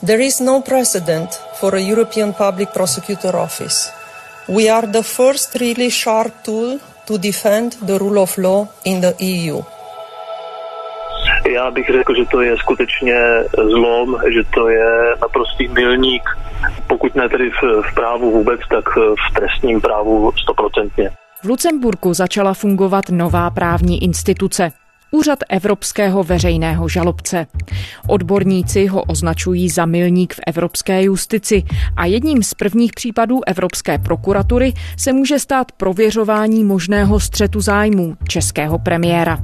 There is no precedent for a European Public Prosecutor Office. We are the first really sharp tool to defend the rule of law in the EU. Já bych řekl, že to je skutečně zlom, že to je naprostý milník, pokud ne tedy v, v právu vůbec, tak v trestním právu stoprocentně. V Lucemburku začala fungovat nová právní instituce. Úřad Evropského veřejného žalobce. Odborníci ho označují za milník v evropské justici a jedním z prvních případů Evropské prokuratury se může stát prověřování možného střetu zájmů českého premiéra.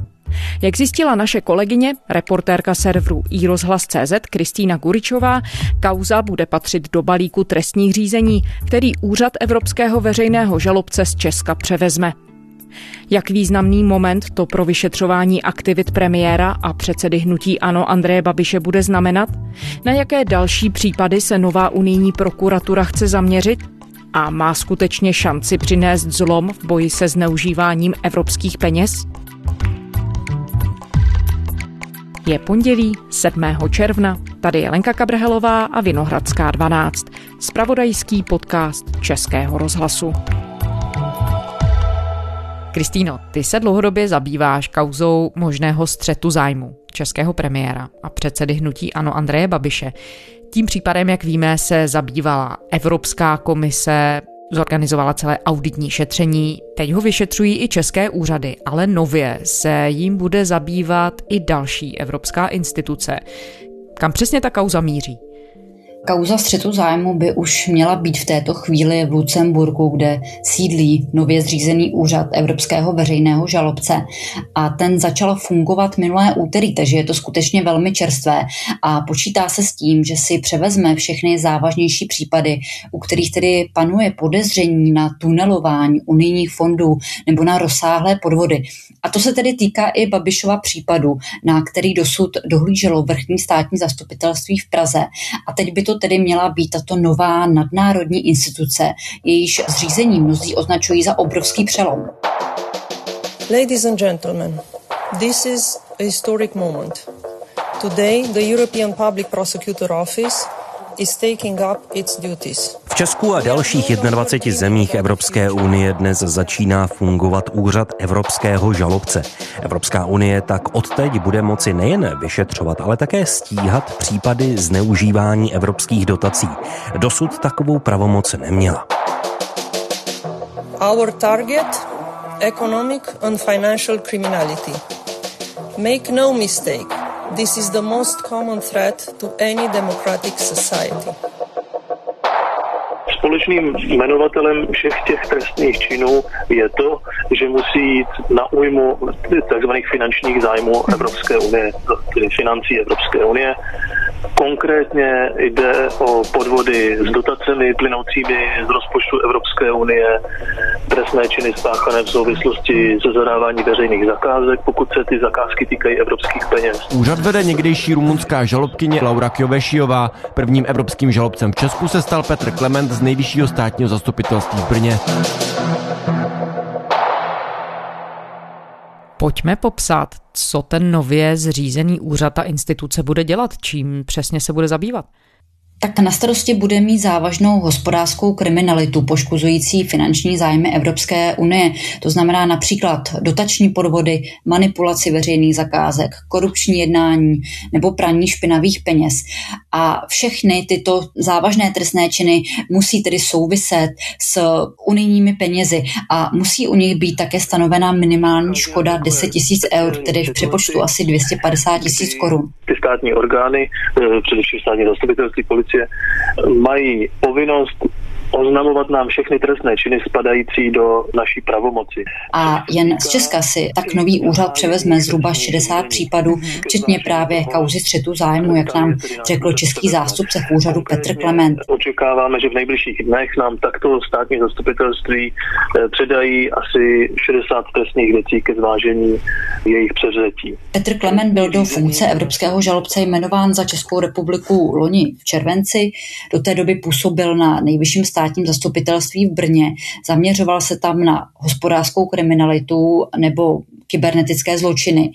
Jak zjistila naše kolegyně, reportérka serveru iRozhlas.cz Kristýna Guričová, kauza bude patřit do balíku trestních řízení, který Úřad Evropského veřejného žalobce z Česka převezme. Jak významný moment to pro vyšetřování aktivit premiéra a předsedy hnutí Ano Andreje Babiše bude znamenat? Na jaké další případy se nová unijní prokuratura chce zaměřit? A má skutečně šanci přinést zlom v boji se zneužíváním evropských peněz? Je pondělí 7. června. Tady je Lenka Kabrhelová a Vinohradská 12. Spravodajský podcast Českého rozhlasu. Kristýno, ty se dlouhodobě zabýváš kauzou možného střetu zájmu českého premiéra a předsedy hnutí Ano Andreje Babiše. Tím případem, jak víme, se zabývala Evropská komise, zorganizovala celé auditní šetření. Teď ho vyšetřují i české úřady, ale nově se jím bude zabývat i další evropská instituce. Kam přesně ta kauza míří? Kauza střetu zájmu by už měla být v této chvíli v Lucemburku, kde sídlí nově zřízený úřad Evropského veřejného žalobce a ten začal fungovat minulé úterý, takže je to skutečně velmi čerstvé a počítá se s tím, že si převezme všechny závažnější případy, u kterých tedy panuje podezření na tunelování unijních fondů nebo na rozsáhlé podvody. A to se tedy týká i Babišova případu, na který dosud dohlíželo vrchní státní zastupitelství v Praze. A teď by to tedy měla být tato nová nadnárodní instituce, jejíž zřízení mnozí označují za obrovský přelom. Ladies and gentlemen, this is a historic moment. Today, the European Public Prosecutor Office v Česku a dalších 21 zemích Evropské unie dnes začíná fungovat úřad Evropského žalobce. Evropská unie tak odteď bude moci nejen vyšetřovat, ale také stíhat případy zneužívání evropských dotací. Dosud takovou pravomoc neměla. Our target economic and financial criminality. Make no mistake. This is the most common threat to any democratic society. Společným jmenovatelem všech těch trestných činů je to, že musí jít na újmu tzv. finančních zájmů Evropské unie, tedy financí Evropské unie, Konkrétně jde o podvody s dotacemi plynoucími z rozpočtu Evropské unie, trestné činy spáchané v souvislosti se zadávání veřejných zakázek, pokud se ty zakázky týkají evropských peněz. Úřad vede někdejší rumunská žalobkyně Laura Kjovešiová. Prvním evropským žalobcem v Česku se stal Petr Klement z nejvyššího státního zastupitelství v Brně. Pojďme popsat, co ten nově zřízený úřad a instituce bude dělat, čím přesně se bude zabývat tak na starosti bude mít závažnou hospodářskou kriminalitu poškozující finanční zájmy Evropské unie. To znamená například dotační podvody, manipulaci veřejných zakázek, korupční jednání nebo praní špinavých peněz. A všechny tyto závažné trestné činy musí tedy souviset s unijními penězi a musí u nich být také stanovená minimální škoda 10 tisíc eur, tedy v přepočtu asi 250 tisíc korun. Ty státní orgány, eh, především státní zastupitelství policie, policie mají povinnost oznamovat nám všechny trestné činy spadající do naší pravomoci. A jen z Česka si tak nový úřad převezme zhruba 60 případů, včetně právě kauzy střetu zájmu, jak nám řekl český zástupce v úřadu Petr Klement. Očekáváme, že v nejbližších dnech nám takto státní zastupitelství eh, předají asi 60 trestných věcí ke zvážení jejich převzetí. Petr Klement byl do funkce evropského žalobce jmenován za Českou republiku loni v červenci. Do té doby působil na nejvyšším státním zastupitelství v Brně. Zaměřoval se tam na hospodářskou kriminalitu nebo kybernetické zločiny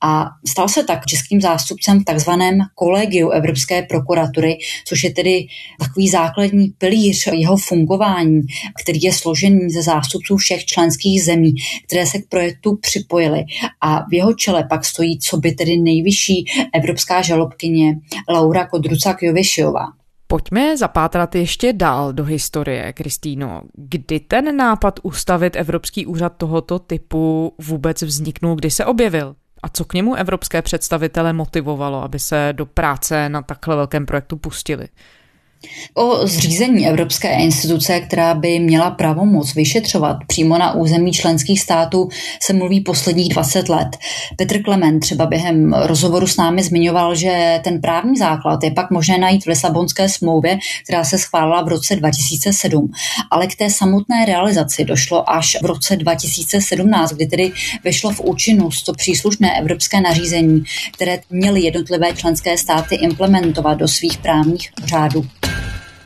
a stal se tak českým zástupcem v takzvaném kolegiu Evropské prokuratury, což je tedy takový základní pilíř jeho fungování, který je složený ze zástupců všech členských zemí, které se k projektu připojily. A v jeho čele pak stojí, co by tedy nejvyšší evropská žalobkyně Laura Kodrucak-Jovišiová. Pojďme zapátrat ještě dál do historie, Kristýno. Kdy ten nápad ustavit Evropský úřad tohoto typu vůbec vzniknul, kdy se objevil? A co k němu evropské představitele motivovalo, aby se do práce na takhle velkém projektu pustili? O zřízení Evropské instituce, která by měla pravomoc vyšetřovat přímo na území členských států, se mluví posledních 20 let. Petr Klement třeba během rozhovoru s námi zmiňoval, že ten právní základ je pak možné najít v Lisabonské smlouvě, která se schválila v roce 2007. Ale k té samotné realizaci došlo až v roce 2017, kdy tedy vešlo v účinnost to příslušné evropské nařízení, které měly jednotlivé členské státy implementovat do svých právních řádů.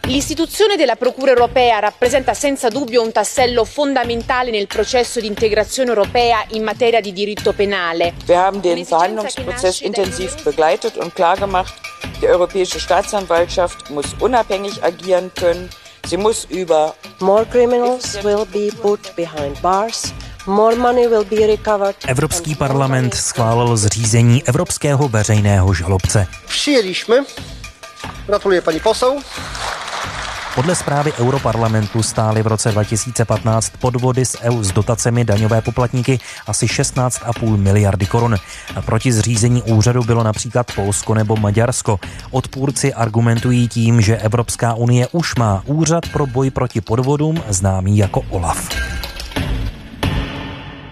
L'istituzione della Procura europea rappresenta senza dubbio un tassello fondamentale nel processo di integrazione europea in materia di diritto penale. Wir haben den Verhandlungsprozess intensiv begleitet und klargemacht, die Europäische Staatsanwaltschaft muss unabhängig agieren können. Sie muss über More criminals will be put behind bars. More money will be recovered. Evropský parlament schválil zřízení Evropského veřejného žalobce. Přijeliśmy. Gratuluję pani poseł. Podle zprávy Europarlamentu stály v roce 2015 podvody s EU s dotacemi daňové poplatníky asi 16,5 miliardy korun. Proti zřízení úřadu bylo například Polsko nebo Maďarsko. Odpůrci argumentují tím, že Evropská unie už má úřad pro boj proti podvodům známý jako OLAF.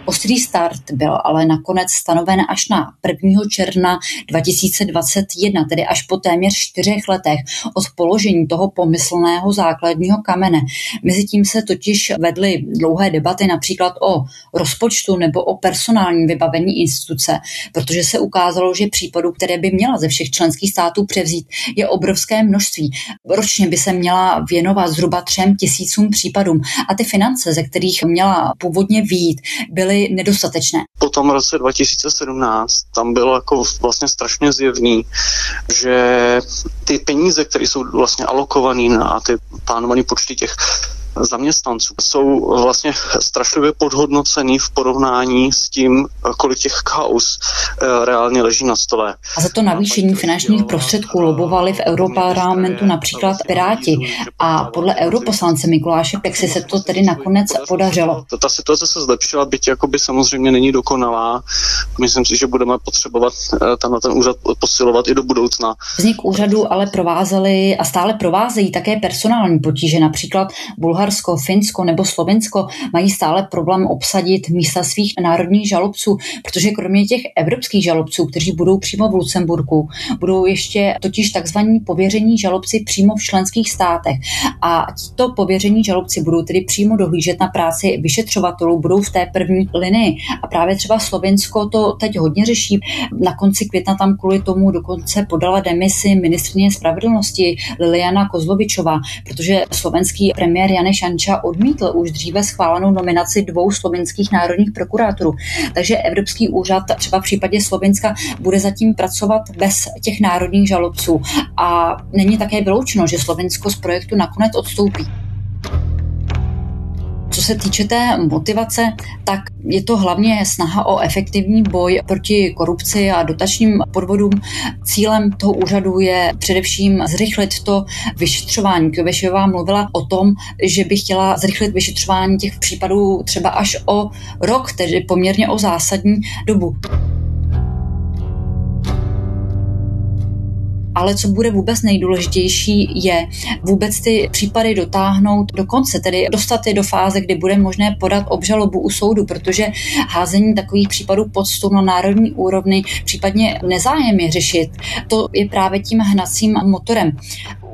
Ostrý start byl ale nakonec stanoven až na 1. června 2021, tedy až po téměř čtyřech letech od položení toho pomyslného základního kamene. Mezitím se totiž vedly dlouhé debaty například o rozpočtu nebo o personálním vybavení instituce, protože se ukázalo, že případů, které by měla ze všech členských států převzít, je obrovské množství. Ročně by se měla věnovat zhruba třem tisícům případům a ty finance, ze kterých měla původně výjít, byly byly nedostatečné. Po tom roce 2017 tam bylo jako vlastně strašně zjevný, že ty peníze, které jsou vlastně alokované na ty plánované počty těch zaměstnanců jsou vlastně strašlivě podhodnocený v porovnání s tím, kolik těch kaus eh, reálně leží na stole. A za to navýšení finančních prostředků lobovali v Europarlamentu například Piráti a podle europoslance Mikuláše Peksy se to tedy nakonec podařilo. Ta situace se zlepšila, byť jakoby samozřejmě není dokonalá. Myslím si, že budeme potřebovat eh, tenhle ten úřad posilovat i do budoucna. Vznik úřadu ale provázely a stále provázejí také personální potíže, například Bulharsko Bulharsko, Finsko nebo Slovensko mají stále problém obsadit místa svých národních žalobců, protože kromě těch evropských žalobců, kteří budou přímo v Lucemburku, budou ještě totiž takzvaní pověření žalobci přímo v členských státech. A tito pověření žalobci budou tedy přímo dohlížet na práci vyšetřovatelů, budou v té první linii. A právě třeba Slovensko to teď hodně řeší. Na konci května tam kvůli tomu dokonce podala demisi ministrně spravedlnosti Liliana Kozlovičová, protože slovenský premiér Janeš Šanča odmítl už dříve schválenou nominaci dvou slovenských národních prokurátorů. Takže Evropský úřad třeba v případě Slovenska bude zatím pracovat bez těch národních žalobců. A není také vyloučeno, že Slovensko z projektu nakonec odstoupí. Co se týče té motivace, tak je to hlavně snaha o efektivní boj proti korupci a dotačním podvodům. Cílem toho úřadu je především zrychlit to vyšetřování. Kvešová mluvila o tom, že by chtěla zrychlit vyšetřování těch případů třeba až o rok, tedy poměrně o zásadní dobu. Ale co bude vůbec nejdůležitější je vůbec ty případy dotáhnout do konce, tedy dostat je do fáze, kdy bude možné podat obžalobu u soudu, protože házení takových případů pod stůl na národní úrovni, případně nezájem je řešit, to je právě tím hnacím motorem.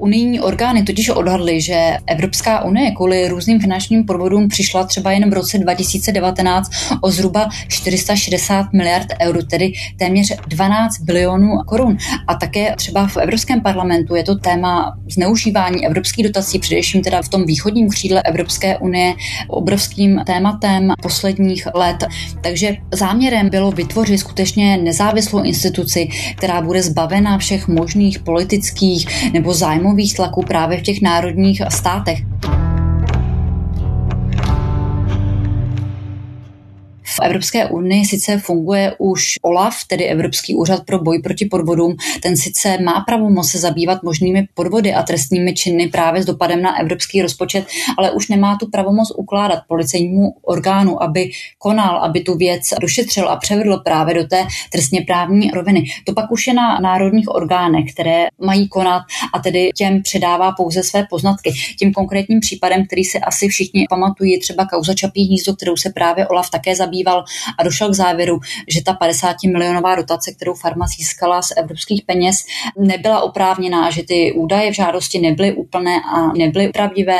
Unijní orgány totiž odhadly, že Evropská unie kvůli různým finančním podvodům přišla třeba jen v roce 2019 o zhruba 460 miliard eur, tedy téměř 12 bilionů korun. A také třeba v Evropském parlamentu je to téma zneužívání evropských dotací, především teda v tom východním křídle Evropské unie, obrovským tématem posledních let. Takže záměrem bylo vytvořit skutečně nezávislou instituci, která bude zbavena všech možných politických nebo zájmových tlaků právě v těch národních státech. Evropské unii sice funguje už OLAF, tedy Evropský úřad pro boj proti podvodům. Ten sice má pravomoc se zabývat možnými podvody a trestními činy právě s dopadem na evropský rozpočet, ale už nemá tu pravomoc ukládat policejnímu orgánu, aby konal, aby tu věc došetřil a převedl právě do té trestně právní roviny. To pak už je na národních orgánech, které mají konat a tedy těm předává pouze své poznatky. Tím konkrétním případem, který se asi všichni pamatují, třeba kauza Čapí hnízdo, kterou se právě Olaf také zabývá, zabýval a došel k závěru, že ta 50 milionová dotace, kterou farma získala z evropských peněz, nebyla oprávněná, že ty údaje v žádosti nebyly úplné a nebyly pravdivé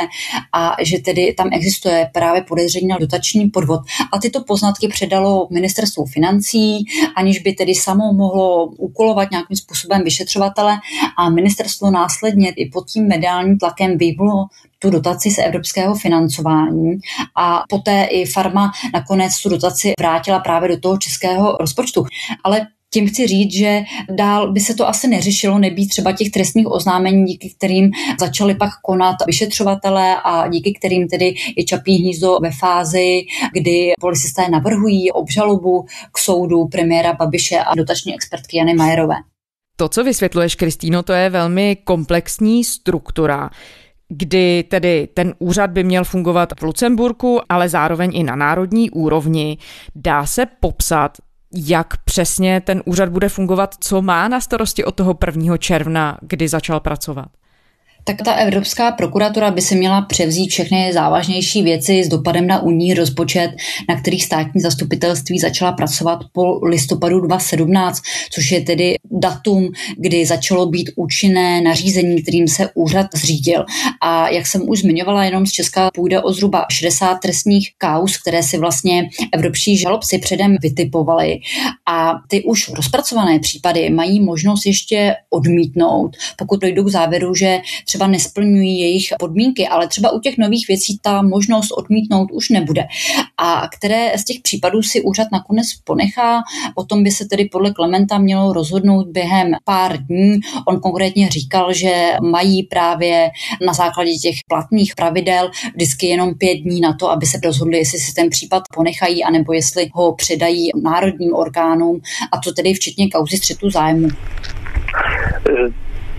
a že tedy tam existuje právě podezření na dotační podvod. A tyto poznatky předalo ministerstvu financí, aniž by tedy samo mohlo úkolovat nějakým způsobem vyšetřovatele a ministerstvo následně i pod tím mediálním tlakem vyhlo tu dotaci z evropského financování a poté i farma nakonec tu dotaci vrátila právě do toho českého rozpočtu. Ale tím chci říct, že dál by se to asi neřešilo, nebýt třeba těch trestních oznámení, díky kterým začaly pak konat vyšetřovatelé a díky kterým tedy je Čapí hnízdo ve fázi, kdy policisté navrhují obžalobu k soudu premiéra Babiše a dotační expertky Jany Majerové. To, co vysvětluješ, Kristýno, to je velmi komplexní struktura kdy tedy ten úřad by měl fungovat v Lucemburku, ale zároveň i na národní úrovni. Dá se popsat, jak přesně ten úřad bude fungovat, co má na starosti od toho 1. června, kdy začal pracovat? Tak ta Evropská prokuratura by si měla převzít všechny závažnější věci s dopadem na unijní rozpočet, na kterých státní zastupitelství začala pracovat po listopadu 2017, což je tedy datum, kdy začalo být účinné nařízení, kterým se úřad zřídil. A jak jsem už zmiňovala, jenom z Česka půjde o zhruba 60 trestních kaus, které si vlastně evropští žalobci předem vytipovali. A ty už rozpracované případy mají možnost ještě odmítnout, pokud dojdou k závěru, že třeba nesplňují jejich podmínky, ale třeba u těch nových věcí ta možnost odmítnout už nebude. A které z těch případů si úřad nakonec ponechá, o tom by se tedy podle Klementa mělo rozhodnout během pár dní. On konkrétně říkal, že mají právě na základě těch platných pravidel vždycky jenom pět dní na to, aby se rozhodli, jestli si ten případ ponechají, anebo jestli ho předají národním orgánům, a to tedy včetně kauzy střetu zájmu.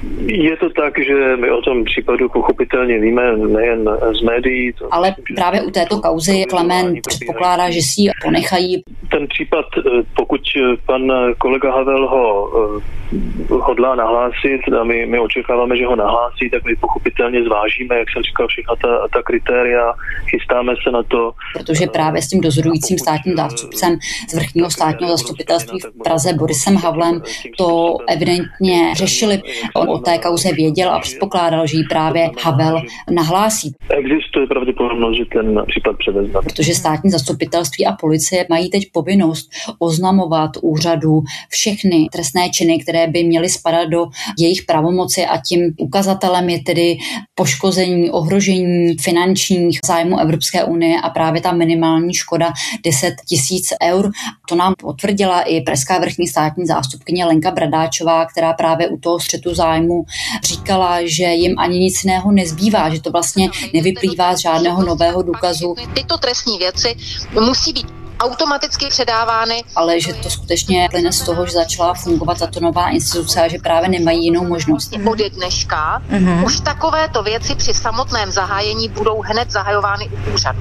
Eh, je to tak, že my o tom případu pochopitelně víme nejen z médií. To Ale myslím, právě u této kauzy Klement předpokládá, že si ji ponechají. Ten případ, eh, pokud pan kolega Havel ho eh, hodlá nahlásit a my, my očekáváme, že ho nahlásí, tak my pochopitelně zvážíme, jak jsem říkal, všechna ta, ta kritéria, chystáme se na to. Protože právě s tím dozorujícím státním zástupcem z vrchního státního zastupitelství v Praze Borisem Havlem to evidentně řešili. On o té kauze věděl a předpokládal, že ji právě Havel nahlásí. Existuje pravděpodobnost, že ten případ převezme. Protože státní zastupitelství a policie mají teď povinnost oznamovat úřadu všechny trestné činy, které by měly spadat do jejich pravomoci a tím ukazatelem je tedy poškození, ohrožení finančních zájmů Evropské unie a právě ta minimální škoda 10 tisíc eur. To nám potvrdila i preská vrchní státní zástupkyně Lenka Bradáčová, která právě u toho střetu zájmu zájmu říkala, že jim ani nic jiného nezbývá, že to vlastně nevyplývá z žádného nového důkazu. Tyto trestní věci musí být automaticky předávány. Ale že to skutečně plyne z toho, že začala fungovat tato nová instituce a že právě nemají jinou možnost. Od dneška uh-huh. už takovéto věci při samotném zahájení budou hned zahajovány u úřadu.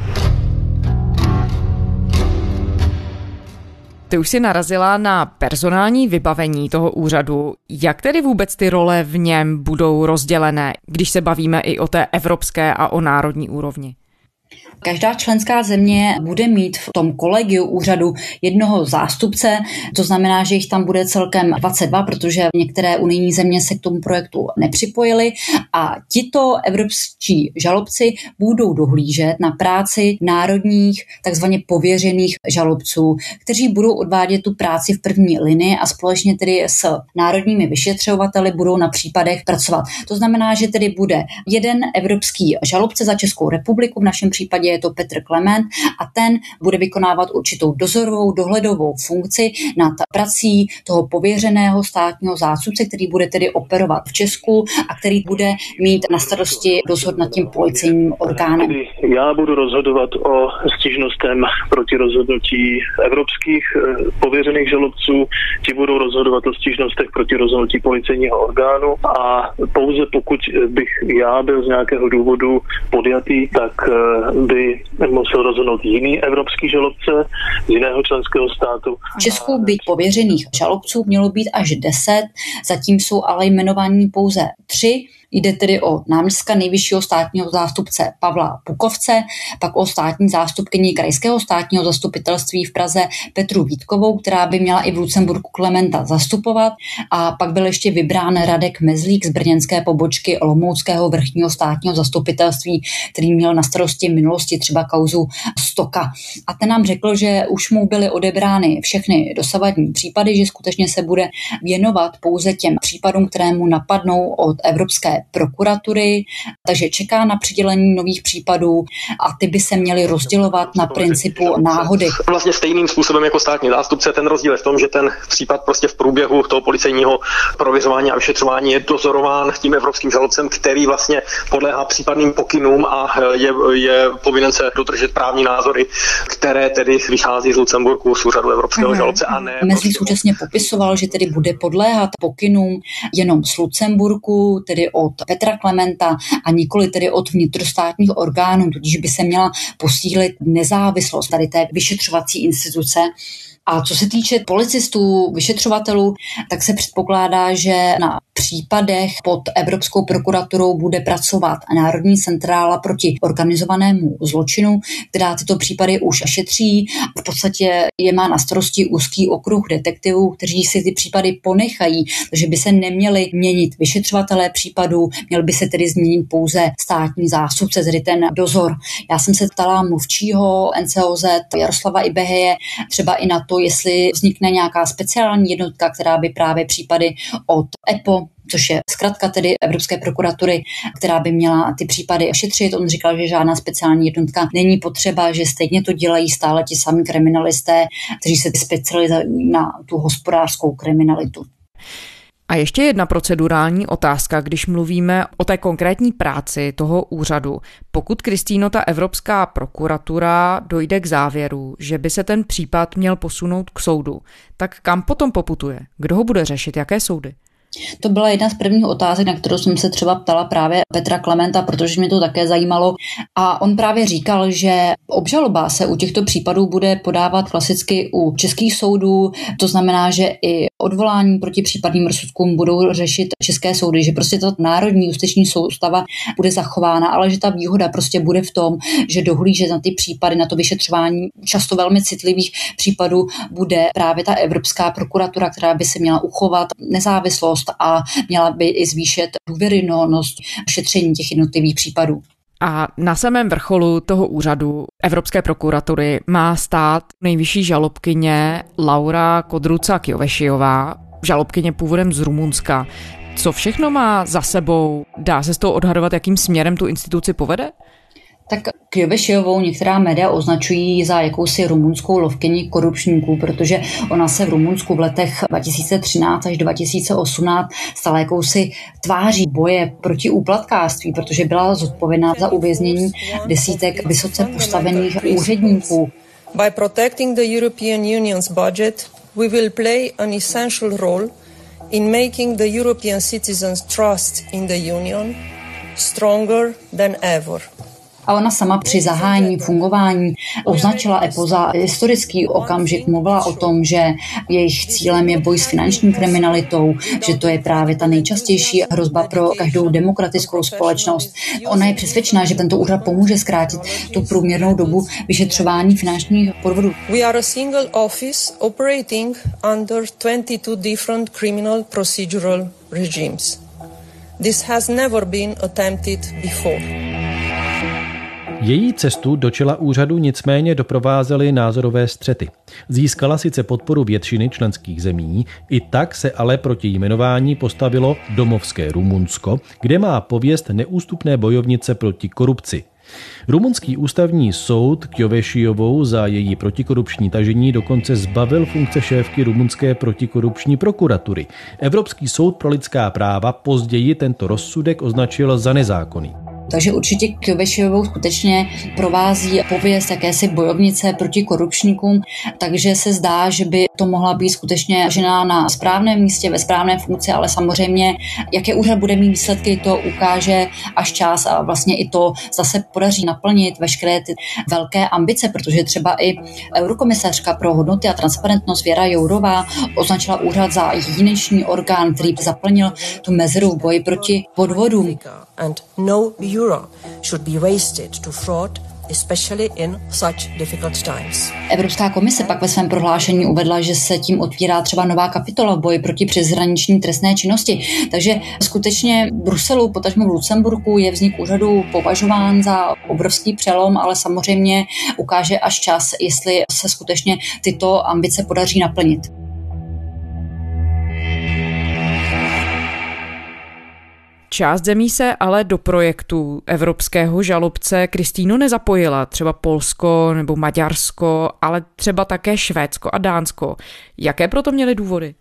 Ty už si narazila na personální vybavení toho úřadu. Jak tedy vůbec ty role v něm budou rozdělené, když se bavíme i o té evropské a o národní úrovni? Každá členská země bude mít v tom kolegiu úřadu jednoho zástupce, to znamená, že jich tam bude celkem 22, protože některé unijní země se k tomu projektu nepřipojily a tito evropští žalobci budou dohlížet na práci národních takzvaně pověřených žalobců, kteří budou odvádět tu práci v první linii a společně tedy s národními vyšetřovateli budou na případech pracovat. To znamená, že tedy bude jeden evropský žalobce za Českou republiku, v našem případě je to Petr Klement a ten bude vykonávat určitou dozorovou, dohledovou funkci nad prací toho pověřeného státního zástupce, který bude tedy operovat v Česku a který bude mít na starosti dozor nad tím policejním orgánem. Já budu rozhodovat o stížnostem proti rozhodnutí evropských eh, pověřených žalobců, ti budou rozhodovat o stížnostech proti rozhodnutí policejního orgánu a pouze pokud bych já byl z nějakého důvodu podjatý, tak eh, by musel rozhodnout jiný evropský žalobce z jiného členského státu. V Česku by pověřených žalobců mělo být až 10, zatím jsou ale jmenovaní pouze tři. Jde tedy o náměstka nejvyššího státního zástupce Pavla Pukovce, pak o státní zástupkyni krajského státního zastupitelství v Praze Petru Vítkovou, která by měla i v Lucemburku Klementa zastupovat a pak byl ještě vybrán Radek Mezlík z brněnské pobočky Olomouckého vrchního státního zastupitelství, který měl na starosti minulosti třeba kauzu Stoka. A ten nám řekl, že už mu byly odebrány všechny dosavadní případy, že skutečně se bude věnovat pouze těm případům, které mu napadnou od Evropské prokuratury, takže čeká na přidělení nových případů a ty by se měly rozdělovat na principu náhody. Vlastně stejným způsobem jako státní zástupce, ten rozdíl je v tom, že ten případ prostě v průběhu toho policejního prověřování a vyšetřování je dozorován tím evropským žalobcem, který vlastně podléhá případným pokynům a je, je povinen se dodržet právní názory, které tedy vychází z Lucemburku, z úřadu evropského žalobce a ne. Mezi prostě současně popisoval, že tedy bude podléhat pokynům jenom z Lucemburku, tedy od od Petra Klementa a nikoli tedy od vnitrostátních orgánů, tudíž by se měla posílit nezávislost tady té vyšetřovací instituce. A co se týče policistů, vyšetřovatelů, tak se předpokládá, že na případech pod Evropskou prokuraturou bude pracovat Národní centrála proti organizovanému zločinu, která tyto případy už šetří. V podstatě je má na starosti úzký okruh detektivů, kteří si ty případy ponechají, takže by se neměli měnit vyšetřovatelé případů, měl by se tedy změnit pouze státní zástupce, tedy ten dozor. Já jsem se ptala mluvčího NCOZ Jaroslava Ibeheje třeba i na to, jestli vznikne nějaká speciální jednotka, která by právě případy od EPO což je zkrátka tedy Evropské prokuratury, která by měla ty případy šetřit. On říkal, že žádná speciální jednotka není potřeba, že stejně to dělají stále ti sami kriminalisté, kteří se specializují na tu hospodářskou kriminalitu. A ještě jedna procedurální otázka, když mluvíme o té konkrétní práci toho úřadu. Pokud Kristýno, ta Evropská prokuratura dojde k závěru, že by se ten případ měl posunout k soudu, tak kam potom poputuje? Kdo ho bude řešit? Jaké soudy? To byla jedna z prvních otázek, na kterou jsem se třeba ptala právě Petra Klementa, protože mě to také zajímalo. A on právě říkal, že obžaloba se u těchto případů bude podávat klasicky u českých soudů, to znamená, že i odvolání proti případným rozsudkům budou řešit české soudy, že prostě ta národní justiční soustava bude zachována, ale že ta výhoda prostě bude v tom, že dohlíže na ty případy, na to vyšetřování často velmi citlivých případů bude právě ta Evropská prokuratura, která by se měla uchovat nezávislost a měla by i zvýšit důvěryhodnost šetření těch jednotlivých případů. A na samém vrcholu toho úřadu Evropské prokuratury má stát nejvyšší žalobkyně Laura Kodruca Kjovešiová, žalobkyně původem z Rumunska. Co všechno má za sebou? Dá se z toho odhadovat, jakým směrem tu instituci povede? Tak Kjovešovou některá média označují za jakousi rumunskou lovkyni korupčníků, protože ona se v Rumunsku v letech 2013 až 2018 stala jakousi tváří boje proti úplatkářství, protože byla zodpovědná za uvěznění desítek vysoce postavených úředníků. By protecting the European Union's budget, we will play an essential role in making the European citizens' trust in the Union stronger than ever. A ona sama při zahájení fungování označila EPO za historický okamžik. Mluvila o tom, že jejich cílem je boj s finanční kriminalitou, že to je právě ta nejčastější hrozba pro každou demokratickou společnost. Ona je přesvědčená, že tento úřad pomůže zkrátit tu průměrnou dobu vyšetřování finančních podvodů. We are a single office operating under 22 different criminal procedural regimes. This has never been attempted before. Její cestu do čela úřadu nicméně doprovázely názorové střety. Získala sice podporu většiny členských zemí, i tak se ale proti jmenování postavilo domovské Rumunsko, kde má pověst neústupné bojovnice proti korupci. Rumunský ústavní soud Kjovešijovou za její protikorupční tažení dokonce zbavil funkce šéfky rumunské protikorupční prokuratury. Evropský soud pro lidská práva později tento rozsudek označil za nezákonný. Takže určitě Kjovešovou skutečně provází pověst jakési bojovnice proti korupčníkům, takže se zdá, že by to mohla být skutečně žena na správném místě, ve správné funkci, ale samozřejmě, jaké úřad bude mít výsledky, to ukáže až čas a vlastně i to zase podaří naplnit veškeré ty velké ambice, protože třeba i eurokomisařka pro hodnoty a transparentnost Věra Jourová označila úřad za jedinečný orgán, který zaplnil tu mezeru v boji proti podvodům. And no euro should be wasted to fraud especially in such difficult times. Evropská komise pak ve svém prohlášení uvedla, že se tím otvírá třeba nová kapitola v boji proti přeshraniční trestné činnosti. Takže skutečně v Bruselu, potažmo v Lucemburku, je vznik úřadu považován za obrovský přelom, ale samozřejmě ukáže až čas, jestli se skutečně tyto ambice podaří naplnit. Část zemí se ale do projektu evropského žalobce Kristýno nezapojila, třeba Polsko nebo Maďarsko, ale třeba také Švédsko a Dánsko. Jaké proto měly důvody?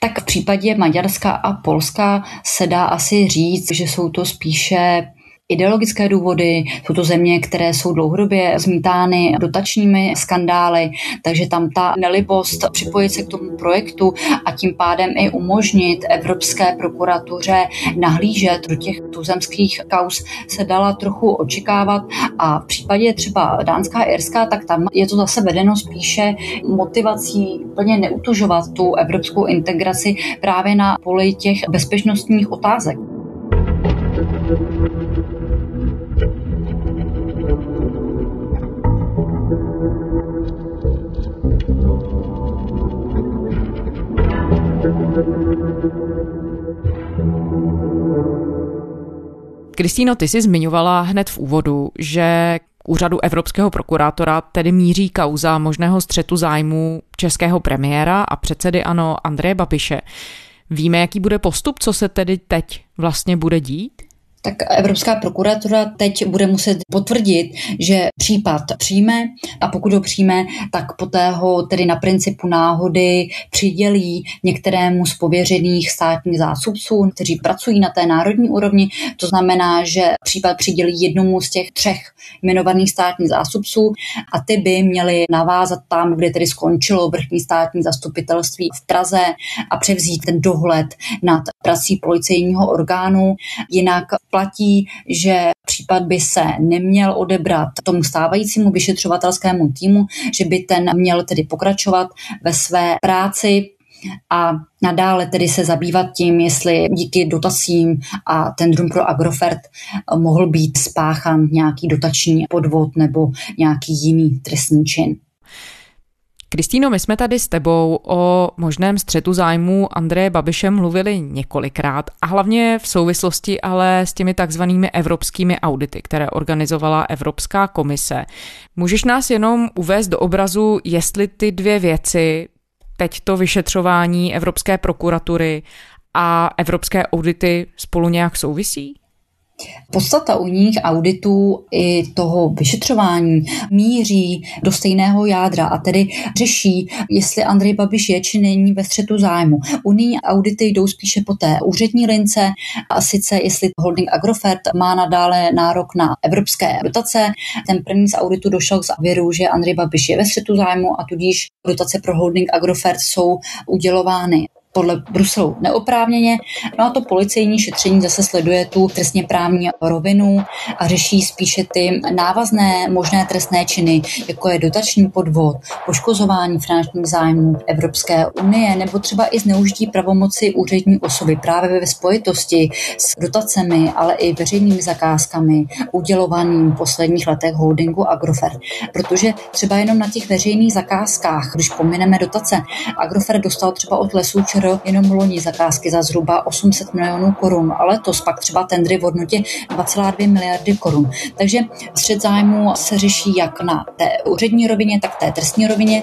Tak v případě Maďarska a Polska se dá asi říct, že jsou to spíše ideologické důvody. Jsou to země, které jsou dlouhodobě zmítány dotačními skandály, takže tam ta nelibost připojit se k tomu projektu a tím pádem i umožnit Evropské prokuratuře nahlížet do těch tuzemských kaus se dala trochu očekávat a v případě třeba Dánská a Irská, tak tam je to zase vedeno spíše motivací plně neutužovat tu evropskou integraci právě na poli těch bezpečnostních otázek. Kristýno, ty jsi zmiňovala hned v úvodu, že k úřadu evropského prokurátora tedy míří kauza možného střetu zájmu českého premiéra a předsedy ANO Andreje Babiše. Víme, jaký bude postup, co se tedy teď vlastně bude dít? Tak Evropská prokuratura teď bude muset potvrdit, že případ přijme a pokud ho přijme, tak poté ho tedy na principu náhody přidělí některému z pověřených státních zástupců, kteří pracují na té národní úrovni. To znamená, že případ přidělí jednomu z těch třech jmenovaných státních zástupců a ty by měli navázat tam, kde tedy skončilo vrchní státní zastupitelství v Praze a převzít ten dohled nad prací policejního orgánu. Jinak platí, že případ by se neměl odebrat tomu stávajícímu vyšetřovatelskému týmu, že by ten měl tedy pokračovat ve své práci a nadále tedy se zabývat tím, jestli díky dotacím a tendrům pro Agrofert mohl být spáchan nějaký dotační podvod nebo nějaký jiný trestný čin. Kristýno, my jsme tady s tebou o možném střetu zájmu Andreje Babiše mluvili několikrát a hlavně v souvislosti ale s těmi takzvanými evropskými audity, které organizovala Evropská komise. Můžeš nás jenom uvést do obrazu, jestli ty dvě věci, teď to vyšetřování Evropské prokuratury a evropské audity spolu nějak souvisí? Podstata u nich auditů i toho vyšetřování míří do stejného jádra a tedy řeší, jestli Andrej Babiš je či není ve střetu zájmu. Unijní audity jdou spíše po té úřední lince a sice jestli holding Agrofert má nadále nárok na evropské dotace. Ten první z auditu došel k závěru, že Andrej Babiš je ve střetu zájmu a tudíž dotace pro holding Agrofert jsou udělovány podle Bruselu neoprávněně. No a to policejní šetření zase sleduje tu trestně právní rovinu a řeší spíše ty návazné možné trestné činy, jako je dotační podvod, poškozování finančních zájmů Evropské unie nebo třeba i zneužití pravomoci úřední osoby právě ve spojitosti s dotacemi, ale i veřejnými zakázkami udělovaným v posledních letech holdingu Agrofert. Protože třeba jenom na těch veřejných zakázkách, když pomineme dotace, Agrofert dostal třeba od lesů ČR jenom loni zakázky za zhruba 800 milionů korun, ale to pak třeba tendry v hodnotě 2,2 miliardy korun. Takže střed zájmu se řeší jak na té úřední rovině, tak té trestní rovině.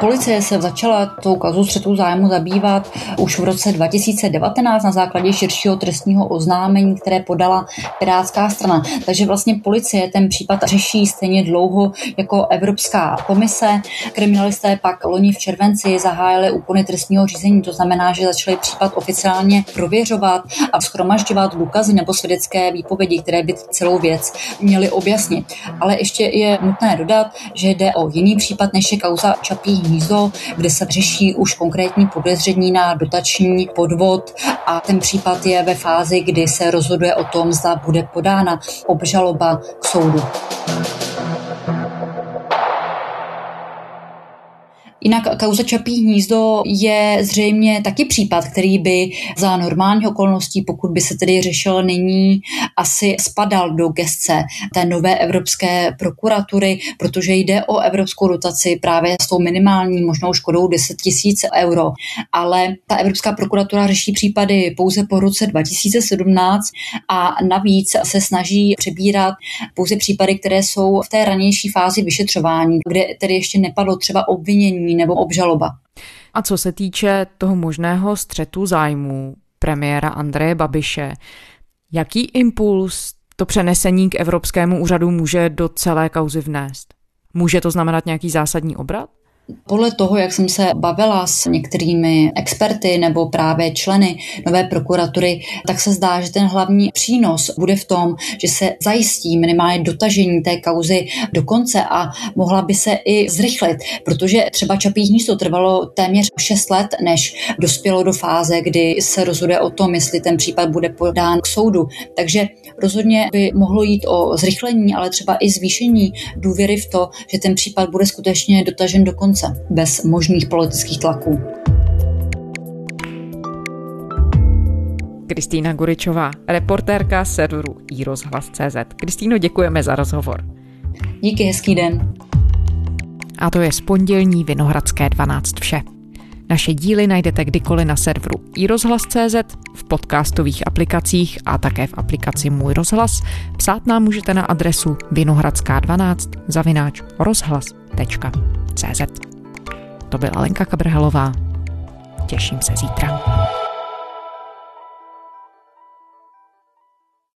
Policie se začala tou kazu střetu zájmu zabývat už v roce 2019 na základě širšího trestního oznámení, které podala Pirátská strana. Takže vlastně policie ten případ řeší stejně dlouho jako Evropská komise. Kriminalisté pak loni v červenci zahájili úkony trestního řízení, to znamená, že začali případ oficiálně prověřovat a schromažďovat důkazy nebo svědecké výpovědi, které by celou věc měly objasnit. Ale ještě je nutné dodat, že jde o jiný případ než je kauza Čapí hnízdo, kde se řeší už konkrétní podezření na dotační podvod a ten případ je ve fázi, kdy se rozhoduje o tom, zda bude podána obžaloba k soudu. Jinak kauza Čapí hnízdo je zřejmě taky případ, který by za normálních okolností, pokud by se tedy řešil nyní, asi spadal do gestce té nové evropské prokuratury, protože jde o evropskou dotaci právě s tou minimální možnou škodou 10 tisíc euro. Ale ta evropská prokuratura řeší případy pouze po roce 2017 a navíc se snaží přebírat pouze případy, které jsou v té ranější fázi vyšetřování, kde tedy ještě nepadlo třeba obvinění nebo obžaloba. A co se týče toho možného střetu zájmů premiéra Andreje Babiše, jaký impuls to přenesení k Evropskému úřadu může do celé kauzy vnést? Může to znamenat nějaký zásadní obrat? Podle toho, jak jsem se bavila s některými experty nebo právě členy nové prokuratury, tak se zdá, že ten hlavní přínos bude v tom, že se zajistí minimálně dotažení té kauzy do konce a mohla by se i zrychlit, protože třeba Čapí hnízdo trvalo téměř 6 let, než dospělo do fáze, kdy se rozhoduje o tom, jestli ten případ bude podán k soudu. Takže rozhodně by mohlo jít o zrychlení, ale třeba i zvýšení důvěry v to, že ten případ bude skutečně dotažen do konce konce, bez možných politických tlaků. Kristýna Guričová, reportérka serveru iRozhlas.cz. Kristýno, děkujeme za rozhovor. Díky, hezký den. A to je z pondělní Vinohradské 12 vše. Naše díly najdete kdykoliv na serveru iRozhlas.cz, v podcastových aplikacích a také v aplikaci Můj rozhlas. Psát nám můžete na adresu vinohradská12 zavináč rozhlas.cz. To byla Lenka Kabrhelová. Těším se zítra.